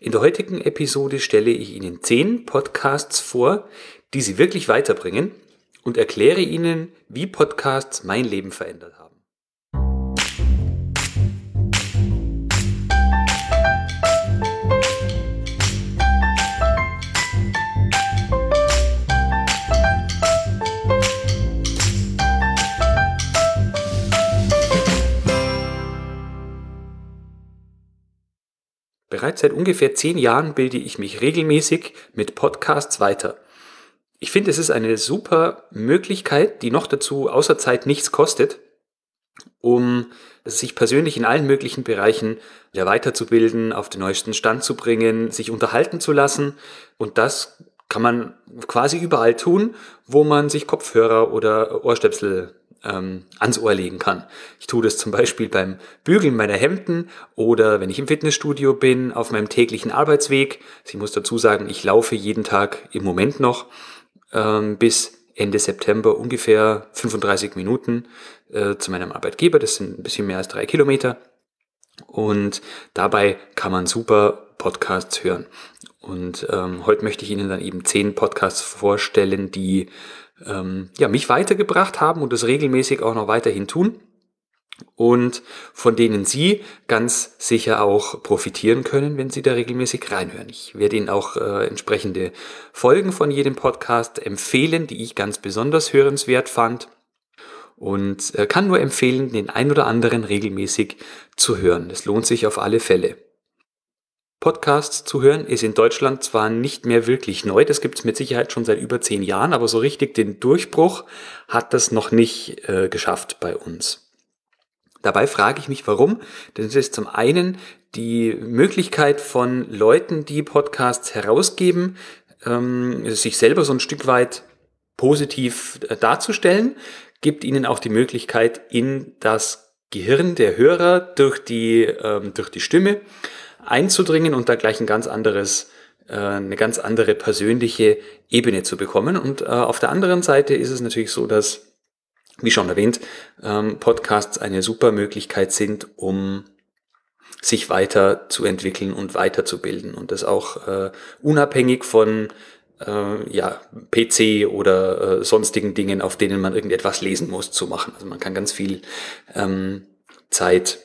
In der heutigen Episode stelle ich Ihnen zehn Podcasts vor, die Sie wirklich weiterbringen und erkläre Ihnen, wie Podcasts mein Leben verändert haben. Bereits seit ungefähr zehn Jahren bilde ich mich regelmäßig mit Podcasts weiter. Ich finde, es ist eine super Möglichkeit, die noch dazu außer Zeit nichts kostet, um sich persönlich in allen möglichen Bereichen ja, weiterzubilden, auf den neuesten Stand zu bringen, sich unterhalten zu lassen. Und das kann man quasi überall tun, wo man sich Kopfhörer oder Ohrstöpsel ähm, ans Ohr legen kann. Ich tue das zum Beispiel beim Bügeln meiner Hemden oder wenn ich im Fitnessstudio bin, auf meinem täglichen Arbeitsweg. Ich muss dazu sagen, ich laufe jeden Tag im Moment noch ähm, bis Ende September ungefähr 35 Minuten äh, zu meinem Arbeitgeber. Das sind ein bisschen mehr als drei Kilometer. Und dabei kann man super Podcasts hören. Und ähm, heute möchte ich Ihnen dann eben zehn Podcasts vorstellen, die ähm, ja, mich weitergebracht haben und das regelmäßig auch noch weiterhin tun und von denen Sie ganz sicher auch profitieren können, wenn Sie da regelmäßig reinhören. Ich werde Ihnen auch äh, entsprechende Folgen von jedem Podcast empfehlen, die ich ganz besonders hörenswert fand und äh, kann nur empfehlen, den ein oder anderen regelmäßig zu hören. Das lohnt sich auf alle Fälle. Podcasts zu hören ist in Deutschland zwar nicht mehr wirklich neu, das gibt es mit Sicherheit schon seit über zehn Jahren, aber so richtig den Durchbruch hat das noch nicht äh, geschafft bei uns. Dabei frage ich mich warum, denn es ist zum einen die Möglichkeit von Leuten, die Podcasts herausgeben, ähm, sich selber so ein Stück weit positiv äh, darzustellen, gibt ihnen auch die Möglichkeit, in das Gehirn der Hörer durch die, ähm, durch die Stimme einzudringen und da gleich ein ganz anderes, äh, eine ganz andere persönliche Ebene zu bekommen. Und äh, auf der anderen Seite ist es natürlich so, dass, wie schon erwähnt, ähm, Podcasts eine super Möglichkeit sind, um sich weiter zu entwickeln und weiterzubilden und das auch äh, unabhängig von äh, ja, PC oder äh, sonstigen Dingen, auf denen man irgendetwas lesen muss, zu machen. Also man kann ganz viel ähm, Zeit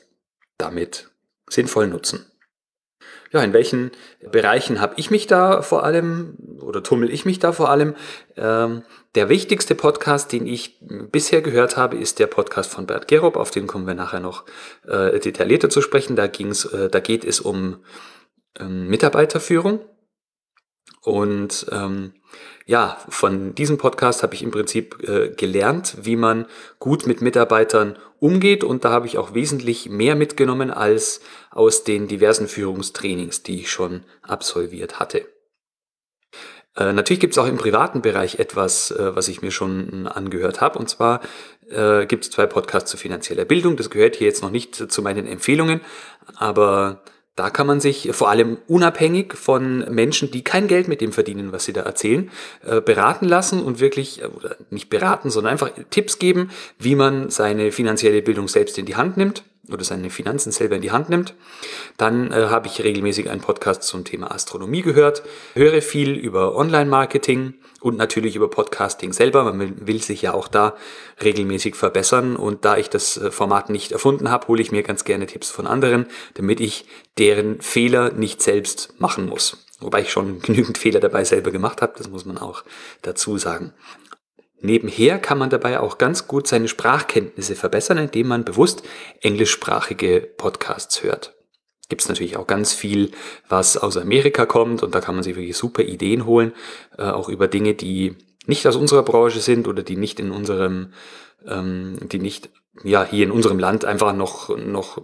damit sinnvoll nutzen ja, in welchen Bereichen habe ich mich da vor allem oder tummel ich mich da vor allem? Ähm, der wichtigste Podcast, den ich bisher gehört habe, ist der Podcast von Bert Gerob, auf den kommen wir nachher noch äh, detaillierter zu sprechen. Da, ging's, äh, da geht es um ähm, Mitarbeiterführung. Und ähm, ja, von diesem Podcast habe ich im Prinzip äh, gelernt, wie man gut mit Mitarbeitern umgeht und da habe ich auch wesentlich mehr mitgenommen als aus den diversen Führungstrainings, die ich schon absolviert hatte. Äh, natürlich gibt es auch im privaten Bereich etwas, äh, was ich mir schon angehört habe. Und zwar äh, gibt es zwei Podcasts zu finanzieller Bildung. Das gehört hier jetzt noch nicht zu meinen Empfehlungen, aber da kann man sich vor allem unabhängig von Menschen, die kein Geld mit dem verdienen, was sie da erzählen, äh, beraten lassen und wirklich, äh, oder nicht beraten, sondern einfach Tipps geben, wie man seine finanzielle Bildung selbst in die Hand nimmt oder seine Finanzen selber in die Hand nimmt. Dann äh, habe ich regelmäßig einen Podcast zum Thema Astronomie gehört, höre viel über Online-Marketing und natürlich über Podcasting selber. Man will sich ja auch da regelmäßig verbessern und da ich das äh, Format nicht erfunden habe, hole ich mir ganz gerne Tipps von anderen, damit ich deren Fehler nicht selbst machen muss. Wobei ich schon genügend Fehler dabei selber gemacht habe, das muss man auch dazu sagen. Nebenher kann man dabei auch ganz gut seine Sprachkenntnisse verbessern, indem man bewusst englischsprachige Podcasts hört. Gibt es natürlich auch ganz viel, was aus Amerika kommt und da kann man sich wirklich super Ideen holen, äh, auch über Dinge, die nicht aus unserer Branche sind oder die nicht in unserem, ähm, die nicht ja hier in unserem Land einfach noch noch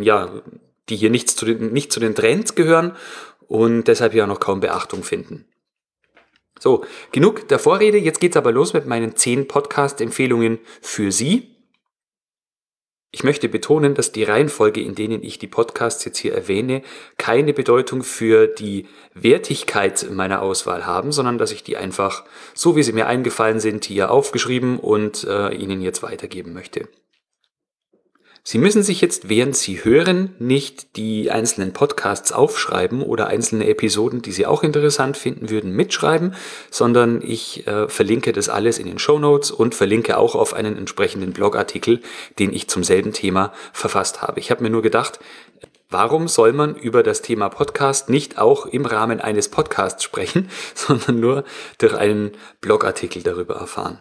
ja die hier nichts zu den, nicht zu den Trends gehören und deshalb ja noch kaum Beachtung finden. So, genug der Vorrede. Jetzt geht's aber los mit meinen zehn Podcast-Empfehlungen für Sie. Ich möchte betonen, dass die Reihenfolge, in denen ich die Podcasts jetzt hier erwähne, keine Bedeutung für die Wertigkeit meiner Auswahl haben, sondern dass ich die einfach, so wie sie mir eingefallen sind, hier aufgeschrieben und äh, Ihnen jetzt weitergeben möchte. Sie müssen sich jetzt, während Sie hören, nicht die einzelnen Podcasts aufschreiben oder einzelne Episoden, die Sie auch interessant finden würden, mitschreiben, sondern ich äh, verlinke das alles in den Show Notes und verlinke auch auf einen entsprechenden Blogartikel, den ich zum selben Thema verfasst habe. Ich habe mir nur gedacht, Warum soll man über das Thema Podcast nicht auch im Rahmen eines Podcasts sprechen, sondern nur durch einen Blogartikel darüber erfahren?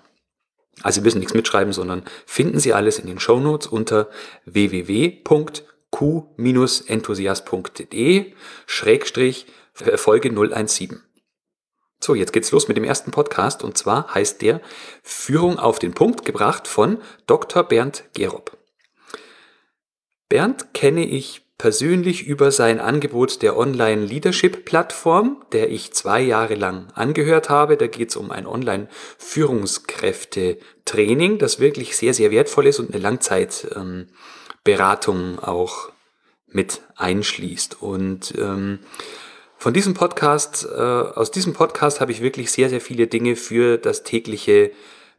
Also Sie müssen nichts mitschreiben, sondern finden Sie alles in den Show Notes unter www.q-enthusiast.de Schrägstrich Folge 017. So, jetzt geht's los mit dem ersten Podcast und zwar heißt der Führung auf den Punkt gebracht von Dr. Bernd Gerob. Bernd kenne ich persönlich über sein Angebot der Online-Leadership-Plattform, der ich zwei Jahre lang angehört habe. Da geht es um ein Online-Führungskräfte-Training, das wirklich sehr, sehr wertvoll ist und eine Langzeitberatung ähm, auch mit einschließt. Und ähm, von diesem Podcast, äh, aus diesem Podcast habe ich wirklich sehr, sehr viele Dinge für das tägliche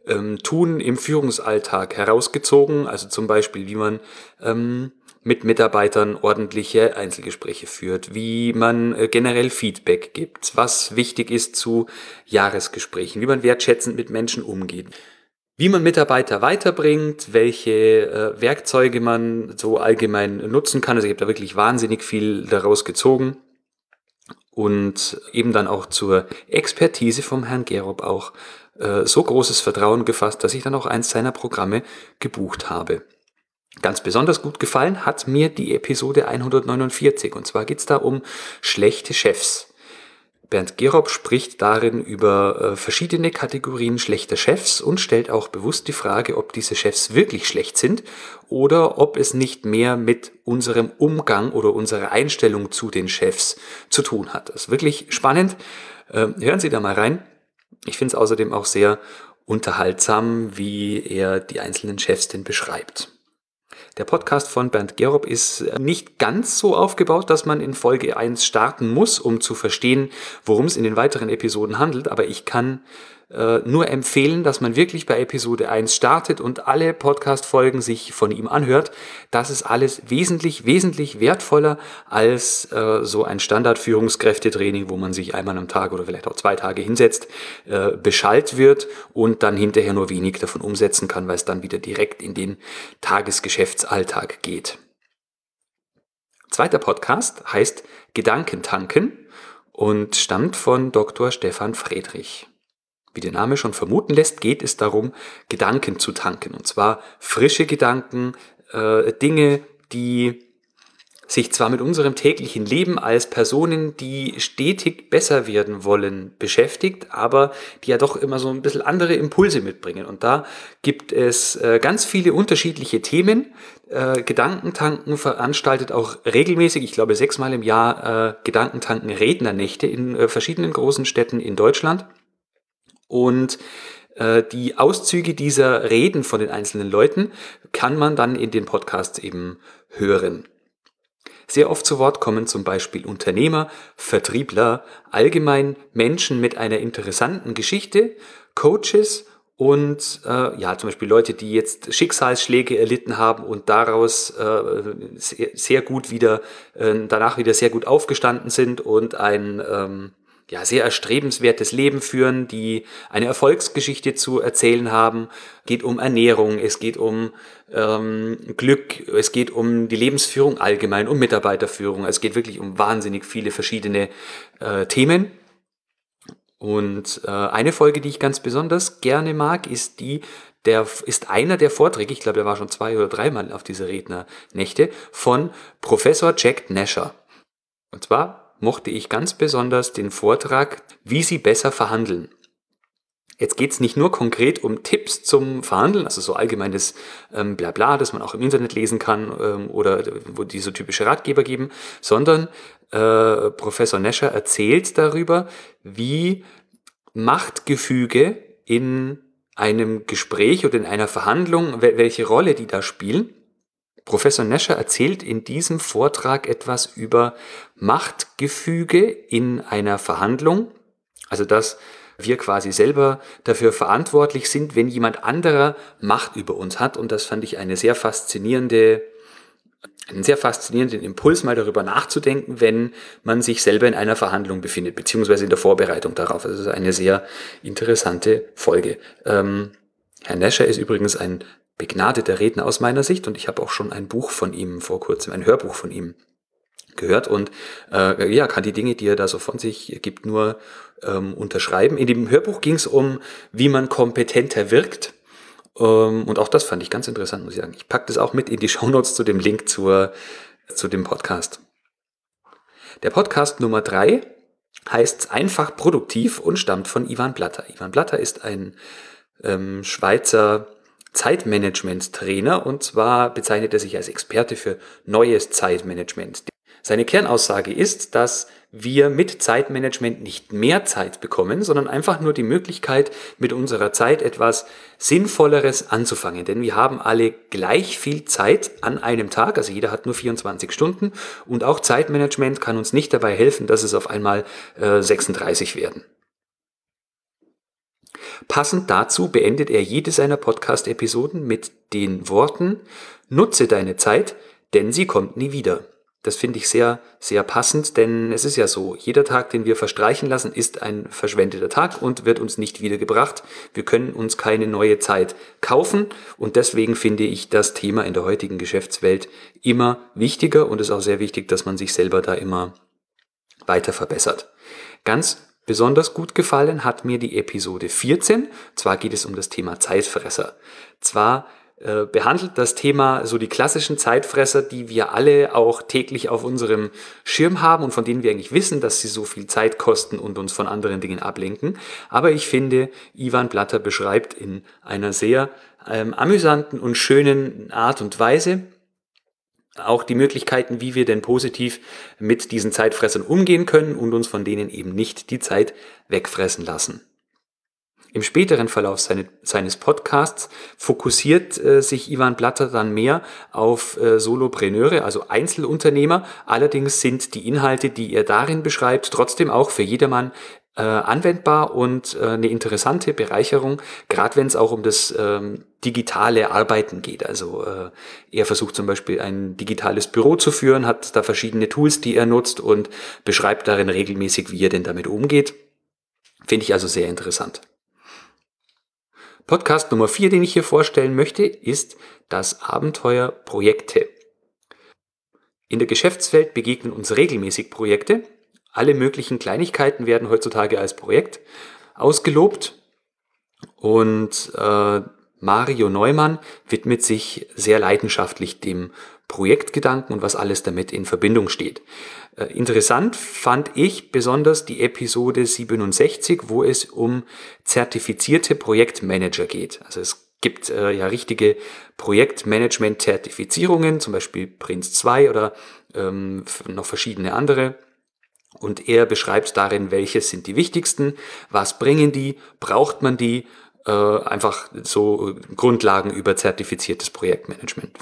ähm, Tun im Führungsalltag herausgezogen. Also zum Beispiel, wie man ähm, mit Mitarbeitern ordentliche Einzelgespräche führt, wie man äh, generell Feedback gibt, was wichtig ist zu Jahresgesprächen, wie man wertschätzend mit Menschen umgeht, wie man Mitarbeiter weiterbringt, welche äh, Werkzeuge man so allgemein nutzen kann. Also ich habe da wirklich wahnsinnig viel daraus gezogen und eben dann auch zur Expertise vom Herrn Gerob auch äh, so großes Vertrauen gefasst, dass ich dann auch eins seiner Programme gebucht habe. Ganz besonders gut gefallen hat mir die Episode 149 und zwar geht's da um schlechte Chefs. Bernd Gerob spricht darin über äh, verschiedene Kategorien schlechter Chefs und stellt auch bewusst die Frage, ob diese Chefs wirklich schlecht sind oder ob es nicht mehr mit unserem Umgang oder unserer Einstellung zu den Chefs zu tun hat. Das ist wirklich spannend. Ähm, hören Sie da mal rein. Ich finde es außerdem auch sehr unterhaltsam, wie er die einzelnen Chefs denn beschreibt. Der Podcast von Bernd Gerob ist nicht ganz so aufgebaut, dass man in Folge 1 starten muss, um zu verstehen, worum es in den weiteren Episoden handelt, aber ich kann äh, nur empfehlen, dass man wirklich bei Episode 1 startet und alle Podcast-Folgen sich von ihm anhört. Das ist alles wesentlich, wesentlich wertvoller als äh, so ein Standard-Führungskräftetraining, wo man sich einmal am Tag oder vielleicht auch zwei Tage hinsetzt, äh, beschallt wird und dann hinterher nur wenig davon umsetzen kann, weil es dann wieder direkt in den Tagesgeschäftsalltag geht. Zweiter Podcast heißt Gedankentanken und stammt von Dr. Stefan Friedrich. Wie der Name schon vermuten lässt, geht es darum, Gedanken zu tanken. Und zwar frische Gedanken, äh, Dinge, die sich zwar mit unserem täglichen Leben als Personen, die stetig besser werden wollen, beschäftigt, aber die ja doch immer so ein bisschen andere Impulse mitbringen. Und da gibt es äh, ganz viele unterschiedliche Themen. Äh, Gedankentanken veranstaltet auch regelmäßig, ich glaube sechsmal im Jahr, äh, Gedankentanken Rednernächte in äh, verschiedenen großen Städten in Deutschland. Und äh, die Auszüge dieser Reden von den einzelnen Leuten kann man dann in den Podcasts eben hören. Sehr oft zu Wort kommen zum Beispiel Unternehmer, Vertriebler, allgemein Menschen mit einer interessanten Geschichte, Coaches und äh, ja zum Beispiel Leute, die jetzt Schicksalsschläge erlitten haben und daraus äh, sehr, sehr gut wieder äh, danach wieder sehr gut aufgestanden sind und ein ähm, ja, sehr erstrebenswertes Leben führen, die eine Erfolgsgeschichte zu erzählen haben. Es geht um Ernährung, es geht um ähm, Glück, es geht um die Lebensführung allgemein, um Mitarbeiterführung. Es geht wirklich um wahnsinnig viele verschiedene äh, Themen. Und äh, eine Folge, die ich ganz besonders gerne mag, ist die, der ist einer der Vorträge, ich glaube, der war schon zwei oder dreimal auf diese Rednernächte, von Professor Jack Nasher. Und zwar mochte ich ganz besonders den Vortrag, wie Sie besser verhandeln. Jetzt geht's nicht nur konkret um Tipps zum Verhandeln, also so allgemeines ähm, Blabla, das man auch im Internet lesen kann ähm, oder wo die so typische Ratgeber geben, sondern äh, Professor Nescher erzählt darüber, wie Machtgefüge in einem Gespräch oder in einer Verhandlung, welche Rolle die da spielen Professor Nescher erzählt in diesem Vortrag etwas über Machtgefüge in einer Verhandlung, also dass wir quasi selber dafür verantwortlich sind, wenn jemand anderer Macht über uns hat. Und das fand ich eine sehr faszinierende einen sehr faszinierenden Impuls, mal darüber nachzudenken, wenn man sich selber in einer Verhandlung befindet, beziehungsweise in der Vorbereitung darauf. Also es ist eine sehr interessante Folge. Ähm, Herr Nescher ist übrigens ein begnadeter Redner aus meiner Sicht und ich habe auch schon ein Buch von ihm vor kurzem, ein Hörbuch von ihm gehört und äh, ja, kann die Dinge, die er da so von sich gibt, nur ähm, unterschreiben. In dem Hörbuch ging es um, wie man kompetenter wirkt. Ähm, und auch das fand ich ganz interessant, muss ich sagen. Ich packe das auch mit in die Shownotes zu dem Link zur, zu dem Podcast. Der Podcast Nummer drei heißt einfach produktiv und stammt von Ivan Blatter. Ivan Blatter ist ein ähm, Schweizer Zeitmanagement-Trainer und zwar bezeichnet er sich als Experte für neues Zeitmanagement. Seine Kernaussage ist, dass wir mit Zeitmanagement nicht mehr Zeit bekommen, sondern einfach nur die Möglichkeit, mit unserer Zeit etwas Sinnvolleres anzufangen. Denn wir haben alle gleich viel Zeit an einem Tag, also jeder hat nur 24 Stunden und auch Zeitmanagement kann uns nicht dabei helfen, dass es auf einmal äh, 36 werden. Passend dazu beendet er jede seiner Podcast-Episoden mit den Worten, nutze deine Zeit, denn sie kommt nie wieder. Das finde ich sehr, sehr passend, denn es ist ja so, jeder Tag, den wir verstreichen lassen, ist ein verschwendeter Tag und wird uns nicht wiedergebracht. Wir können uns keine neue Zeit kaufen und deswegen finde ich das Thema in der heutigen Geschäftswelt immer wichtiger und es ist auch sehr wichtig, dass man sich selber da immer weiter verbessert. Ganz besonders gut gefallen hat mir die Episode 14. Zwar geht es um das Thema Zeitfresser. Zwar äh, behandelt das Thema so die klassischen Zeitfresser, die wir alle auch täglich auf unserem Schirm haben und von denen wir eigentlich wissen, dass sie so viel Zeit kosten und uns von anderen Dingen ablenken. Aber ich finde, Ivan Blatter beschreibt in einer sehr ähm, amüsanten und schönen Art und Weise auch die Möglichkeiten, wie wir denn positiv mit diesen Zeitfressern umgehen können und uns von denen eben nicht die Zeit wegfressen lassen. Im späteren Verlauf seine, seines Podcasts fokussiert äh, sich Ivan Blatter dann mehr auf äh, Solopreneure, also Einzelunternehmer. Allerdings sind die Inhalte, die er darin beschreibt, trotzdem auch für jedermann äh, anwendbar und äh, eine interessante Bereicherung, gerade wenn es auch um das ähm, digitale Arbeiten geht. Also äh, er versucht zum Beispiel ein digitales Büro zu führen, hat da verschiedene Tools, die er nutzt und beschreibt darin regelmäßig, wie er denn damit umgeht. Finde ich also sehr interessant. Podcast Nummer 4, den ich hier vorstellen möchte, ist das Abenteuer Projekte. In der Geschäftswelt begegnen uns regelmäßig Projekte. Alle möglichen Kleinigkeiten werden heutzutage als Projekt ausgelobt. Und äh, Mario Neumann widmet sich sehr leidenschaftlich dem Projektgedanken und was alles damit in Verbindung steht. Äh, interessant fand ich besonders die Episode 67, wo es um zertifizierte Projektmanager geht. Also es gibt äh, ja richtige Projektmanagement-Zertifizierungen, zum Beispiel Prince 2 oder ähm, noch verschiedene andere. Und er beschreibt darin, welche sind die wichtigsten, was bringen die, braucht man die, äh, einfach so Grundlagen über zertifiziertes Projektmanagement.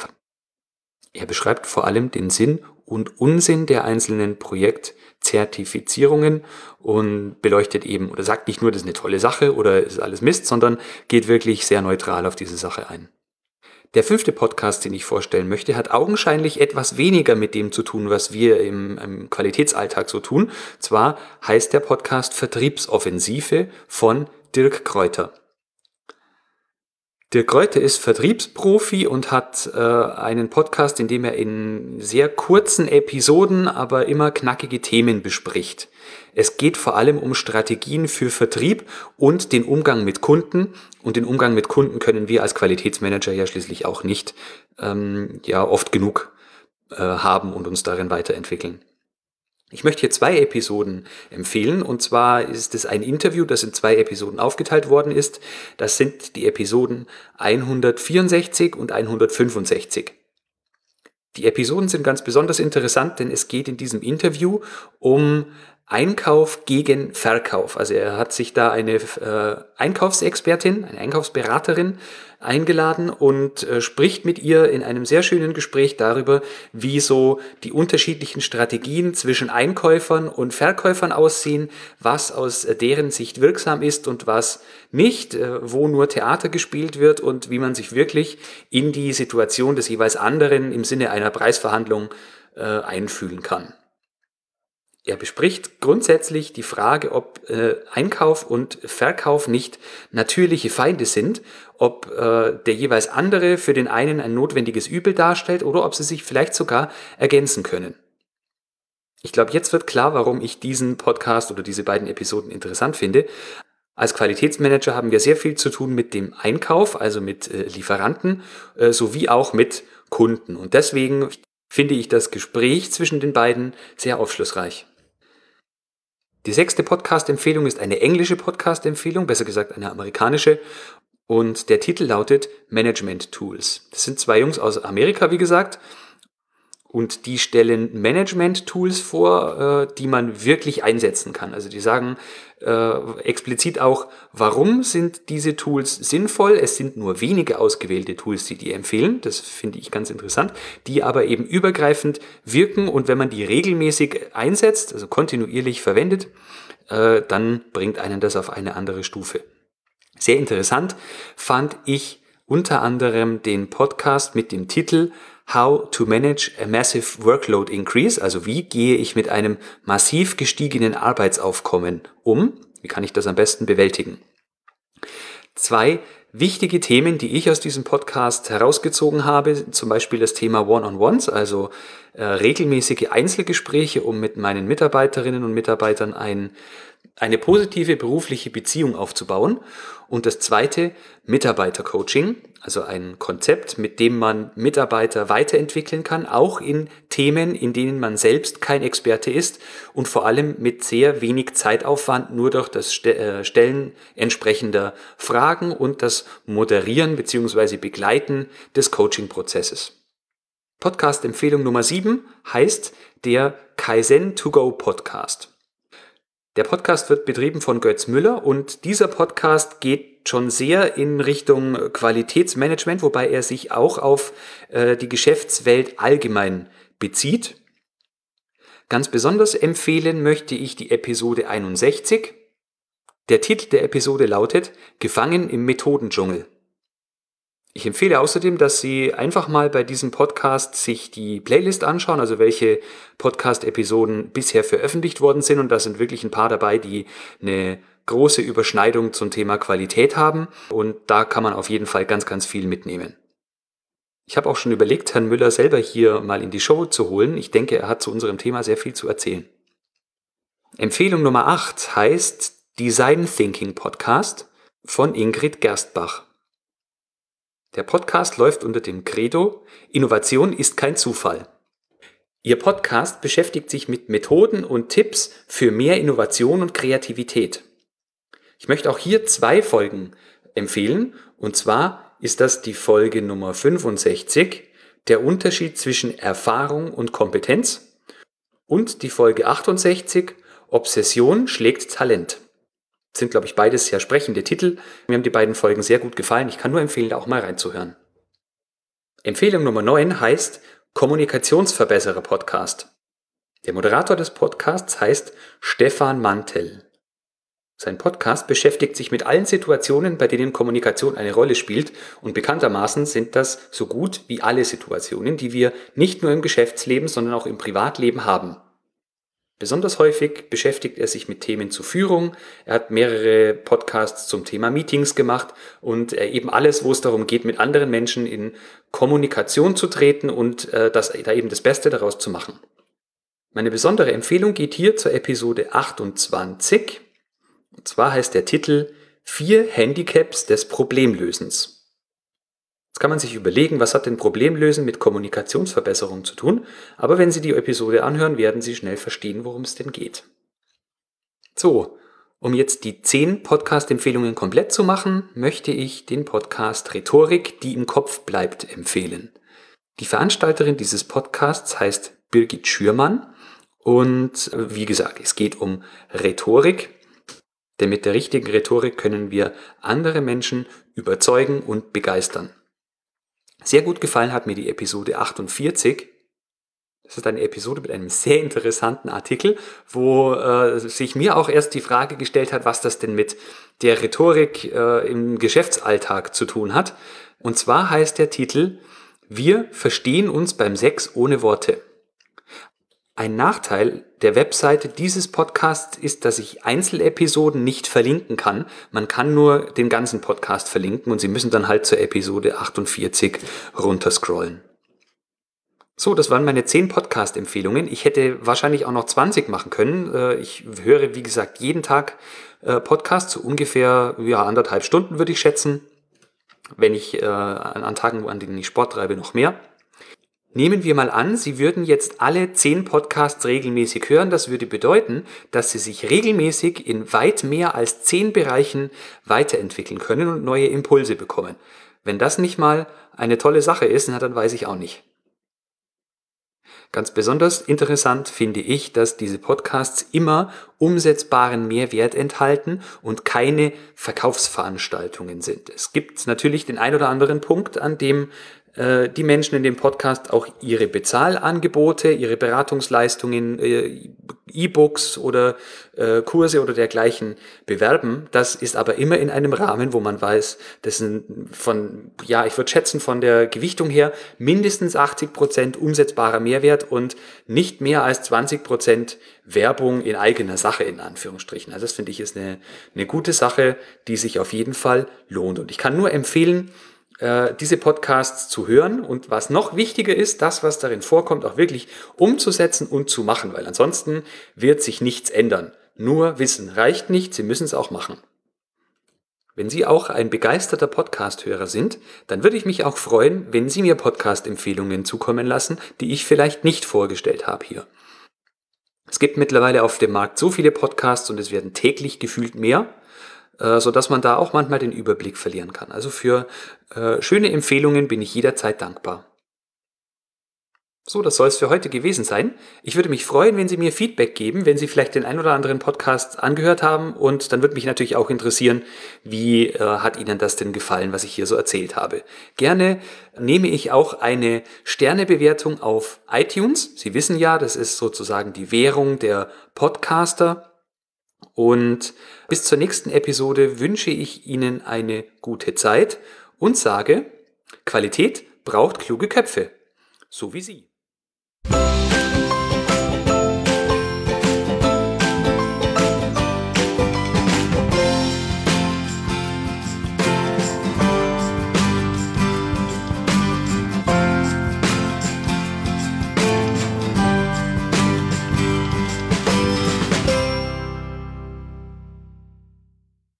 Er beschreibt vor allem den Sinn und Unsinn der einzelnen Projektzertifizierungen und beleuchtet eben oder sagt nicht nur, das ist eine tolle Sache oder ist alles Mist, sondern geht wirklich sehr neutral auf diese Sache ein. Der fünfte Podcast, den ich vorstellen möchte, hat augenscheinlich etwas weniger mit dem zu tun, was wir im, im Qualitätsalltag so tun. Zwar heißt der Podcast Vertriebsoffensive von Dirk Kräuter. Dirk Reuter ist Vertriebsprofi und hat äh, einen Podcast, in dem er in sehr kurzen Episoden, aber immer knackige Themen bespricht. Es geht vor allem um Strategien für Vertrieb und den Umgang mit Kunden. Und den Umgang mit Kunden können wir als Qualitätsmanager ja schließlich auch nicht ähm, ja oft genug äh, haben und uns darin weiterentwickeln. Ich möchte hier zwei Episoden empfehlen. Und zwar ist es ein Interview, das in zwei Episoden aufgeteilt worden ist. Das sind die Episoden 164 und 165. Die Episoden sind ganz besonders interessant, denn es geht in diesem Interview um Einkauf gegen Verkauf. Also er hat sich da eine äh, Einkaufsexpertin, eine Einkaufsberaterin eingeladen und äh, spricht mit ihr in einem sehr schönen Gespräch darüber, wie so die unterschiedlichen Strategien zwischen Einkäufern und Verkäufern aussehen, was aus deren Sicht wirksam ist und was nicht, äh, wo nur Theater gespielt wird und wie man sich wirklich in die Situation des jeweils anderen im Sinne einer Preisverhandlung äh, einfühlen kann. Er bespricht grundsätzlich die Frage, ob äh, Einkauf und Verkauf nicht natürliche Feinde sind, ob äh, der jeweils andere für den einen ein notwendiges Übel darstellt oder ob sie sich vielleicht sogar ergänzen können. Ich glaube, jetzt wird klar, warum ich diesen Podcast oder diese beiden Episoden interessant finde. Als Qualitätsmanager haben wir sehr viel zu tun mit dem Einkauf, also mit äh, Lieferanten, äh, sowie auch mit Kunden. Und deswegen finde ich das Gespräch zwischen den beiden sehr aufschlussreich. Die sechste Podcast-Empfehlung ist eine englische Podcast-Empfehlung, besser gesagt eine amerikanische. Und der Titel lautet Management Tools. Das sind zwei Jungs aus Amerika, wie gesagt. Und die stellen Management-Tools vor, äh, die man wirklich einsetzen kann. Also die sagen äh, explizit auch, warum sind diese Tools sinnvoll. Es sind nur wenige ausgewählte Tools, die die empfehlen. Das finde ich ganz interessant. Die aber eben übergreifend wirken und wenn man die regelmäßig einsetzt, also kontinuierlich verwendet, äh, dann bringt einen das auf eine andere Stufe. Sehr interessant fand ich unter anderem den Podcast mit dem Titel How to Manage a Massive Workload Increase, also wie gehe ich mit einem massiv gestiegenen Arbeitsaufkommen um, wie kann ich das am besten bewältigen. Zwei wichtige Themen, die ich aus diesem Podcast herausgezogen habe, zum Beispiel das Thema One-on-Ones, also äh, regelmäßige Einzelgespräche, um mit meinen Mitarbeiterinnen und Mitarbeitern ein eine positive berufliche Beziehung aufzubauen. Und das zweite, Mitarbeitercoaching, also ein Konzept, mit dem man Mitarbeiter weiterentwickeln kann, auch in Themen, in denen man selbst kein Experte ist und vor allem mit sehr wenig Zeitaufwand nur durch das äh, Stellen entsprechender Fragen und das Moderieren bzw. Begleiten des Coaching-Prozesses. Podcast-Empfehlung Nummer 7 heißt der Kaizen to Go Podcast. Der Podcast wird betrieben von Götz Müller und dieser Podcast geht schon sehr in Richtung Qualitätsmanagement, wobei er sich auch auf äh, die Geschäftswelt allgemein bezieht. Ganz besonders empfehlen möchte ich die Episode 61. Der Titel der Episode lautet Gefangen im Methodendschungel. Ich empfehle außerdem, dass Sie einfach mal bei diesem Podcast sich die Playlist anschauen, also welche Podcast-Episoden bisher veröffentlicht worden sind. Und da sind wirklich ein paar dabei, die eine große Überschneidung zum Thema Qualität haben. Und da kann man auf jeden Fall ganz, ganz viel mitnehmen. Ich habe auch schon überlegt, Herrn Müller selber hier mal in die Show zu holen. Ich denke, er hat zu unserem Thema sehr viel zu erzählen. Empfehlung Nummer 8 heißt Design Thinking Podcast von Ingrid Gerstbach. Der Podcast läuft unter dem Credo Innovation ist kein Zufall. Ihr Podcast beschäftigt sich mit Methoden und Tipps für mehr Innovation und Kreativität. Ich möchte auch hier zwei Folgen empfehlen, und zwar ist das die Folge Nummer 65, der Unterschied zwischen Erfahrung und Kompetenz, und die Folge 68, Obsession schlägt Talent sind, glaube ich, beides sehr sprechende Titel. Mir haben die beiden Folgen sehr gut gefallen. Ich kann nur empfehlen, da auch mal reinzuhören. Empfehlung Nummer 9 heißt Kommunikationsverbesserer Podcast. Der Moderator des Podcasts heißt Stefan Mantel. Sein Podcast beschäftigt sich mit allen Situationen, bei denen Kommunikation eine Rolle spielt und bekanntermaßen sind das so gut wie alle Situationen, die wir nicht nur im Geschäftsleben, sondern auch im Privatleben haben. Besonders häufig beschäftigt er sich mit Themen zur Führung. Er hat mehrere Podcasts zum Thema Meetings gemacht und äh, eben alles, wo es darum geht, mit anderen Menschen in Kommunikation zu treten und äh, das, da eben das Beste daraus zu machen. Meine besondere Empfehlung geht hier zur Episode 28. Und zwar heißt der Titel Vier Handicaps des Problemlösens. Jetzt kann man sich überlegen, was hat denn Problemlösen mit Kommunikationsverbesserung zu tun, aber wenn Sie die Episode anhören, werden Sie schnell verstehen, worum es denn geht. So, um jetzt die zehn Podcast-Empfehlungen komplett zu machen, möchte ich den Podcast Rhetorik, die im Kopf bleibt, empfehlen. Die Veranstalterin dieses Podcasts heißt Birgit Schürmann Und äh, wie gesagt, es geht um Rhetorik. Denn mit der richtigen Rhetorik können wir andere Menschen überzeugen und begeistern. Sehr gut gefallen hat mir die Episode 48. Das ist eine Episode mit einem sehr interessanten Artikel, wo äh, sich mir auch erst die Frage gestellt hat, was das denn mit der Rhetorik äh, im Geschäftsalltag zu tun hat. Und zwar heißt der Titel Wir verstehen uns beim Sex ohne Worte. Ein Nachteil der Webseite dieses Podcasts ist, dass ich Einzelepisoden nicht verlinken kann. Man kann nur den ganzen Podcast verlinken und Sie müssen dann halt zur Episode 48 runterscrollen. So, das waren meine 10 Podcast-Empfehlungen. Ich hätte wahrscheinlich auch noch 20 machen können. Äh, ich höre, wie gesagt, jeden Tag äh, Podcasts, so ungefähr ja, anderthalb Stunden würde ich schätzen. Wenn ich äh, an Tagen, an denen ich Sport treibe, noch mehr. Nehmen wir mal an, Sie würden jetzt alle zehn Podcasts regelmäßig hören. Das würde bedeuten, dass Sie sich regelmäßig in weit mehr als zehn Bereichen weiterentwickeln können und neue Impulse bekommen. Wenn das nicht mal eine tolle Sache ist, na, dann weiß ich auch nicht. Ganz besonders interessant finde ich, dass diese Podcasts immer umsetzbaren Mehrwert enthalten und keine Verkaufsveranstaltungen sind. Es gibt natürlich den ein oder anderen Punkt, an dem die Menschen in dem Podcast auch ihre Bezahlangebote, ihre Beratungsleistungen, äh, E-Books oder äh, Kurse oder dergleichen bewerben. Das ist aber immer in einem Rahmen, wo man weiß, das sind von, ja, ich würde schätzen, von der Gewichtung her mindestens 80 Prozent umsetzbarer Mehrwert und nicht mehr als 20 Prozent Werbung in eigener Sache, in Anführungsstrichen. Also das finde ich ist eine, eine gute Sache, die sich auf jeden Fall lohnt. Und ich kann nur empfehlen, äh, diese Podcasts zu hören und was noch wichtiger ist, das, was darin vorkommt, auch wirklich umzusetzen und zu machen, weil ansonsten wird sich nichts ändern. Nur Wissen reicht nicht, Sie müssen es auch machen. Wenn Sie auch ein begeisterter Podcast-Hörer sind, dann würde ich mich auch freuen, wenn Sie mir Podcast-Empfehlungen zukommen lassen, die ich vielleicht nicht vorgestellt habe hier. Es gibt mittlerweile auf dem Markt so viele Podcasts und es werden täglich gefühlt mehr. Äh, so dass man da auch manchmal den Überblick verlieren kann. Also für äh, schöne Empfehlungen bin ich jederzeit dankbar. So, das soll es für heute gewesen sein. Ich würde mich freuen, wenn Sie mir Feedback geben, wenn Sie vielleicht den ein oder anderen Podcast angehört haben. Und dann würde mich natürlich auch interessieren, wie äh, hat Ihnen das denn gefallen, was ich hier so erzählt habe. Gerne nehme ich auch eine Sternebewertung auf iTunes. Sie wissen ja, das ist sozusagen die Währung der Podcaster. Und bis zur nächsten Episode wünsche ich Ihnen eine gute Zeit und sage, Qualität braucht kluge Köpfe, so wie Sie.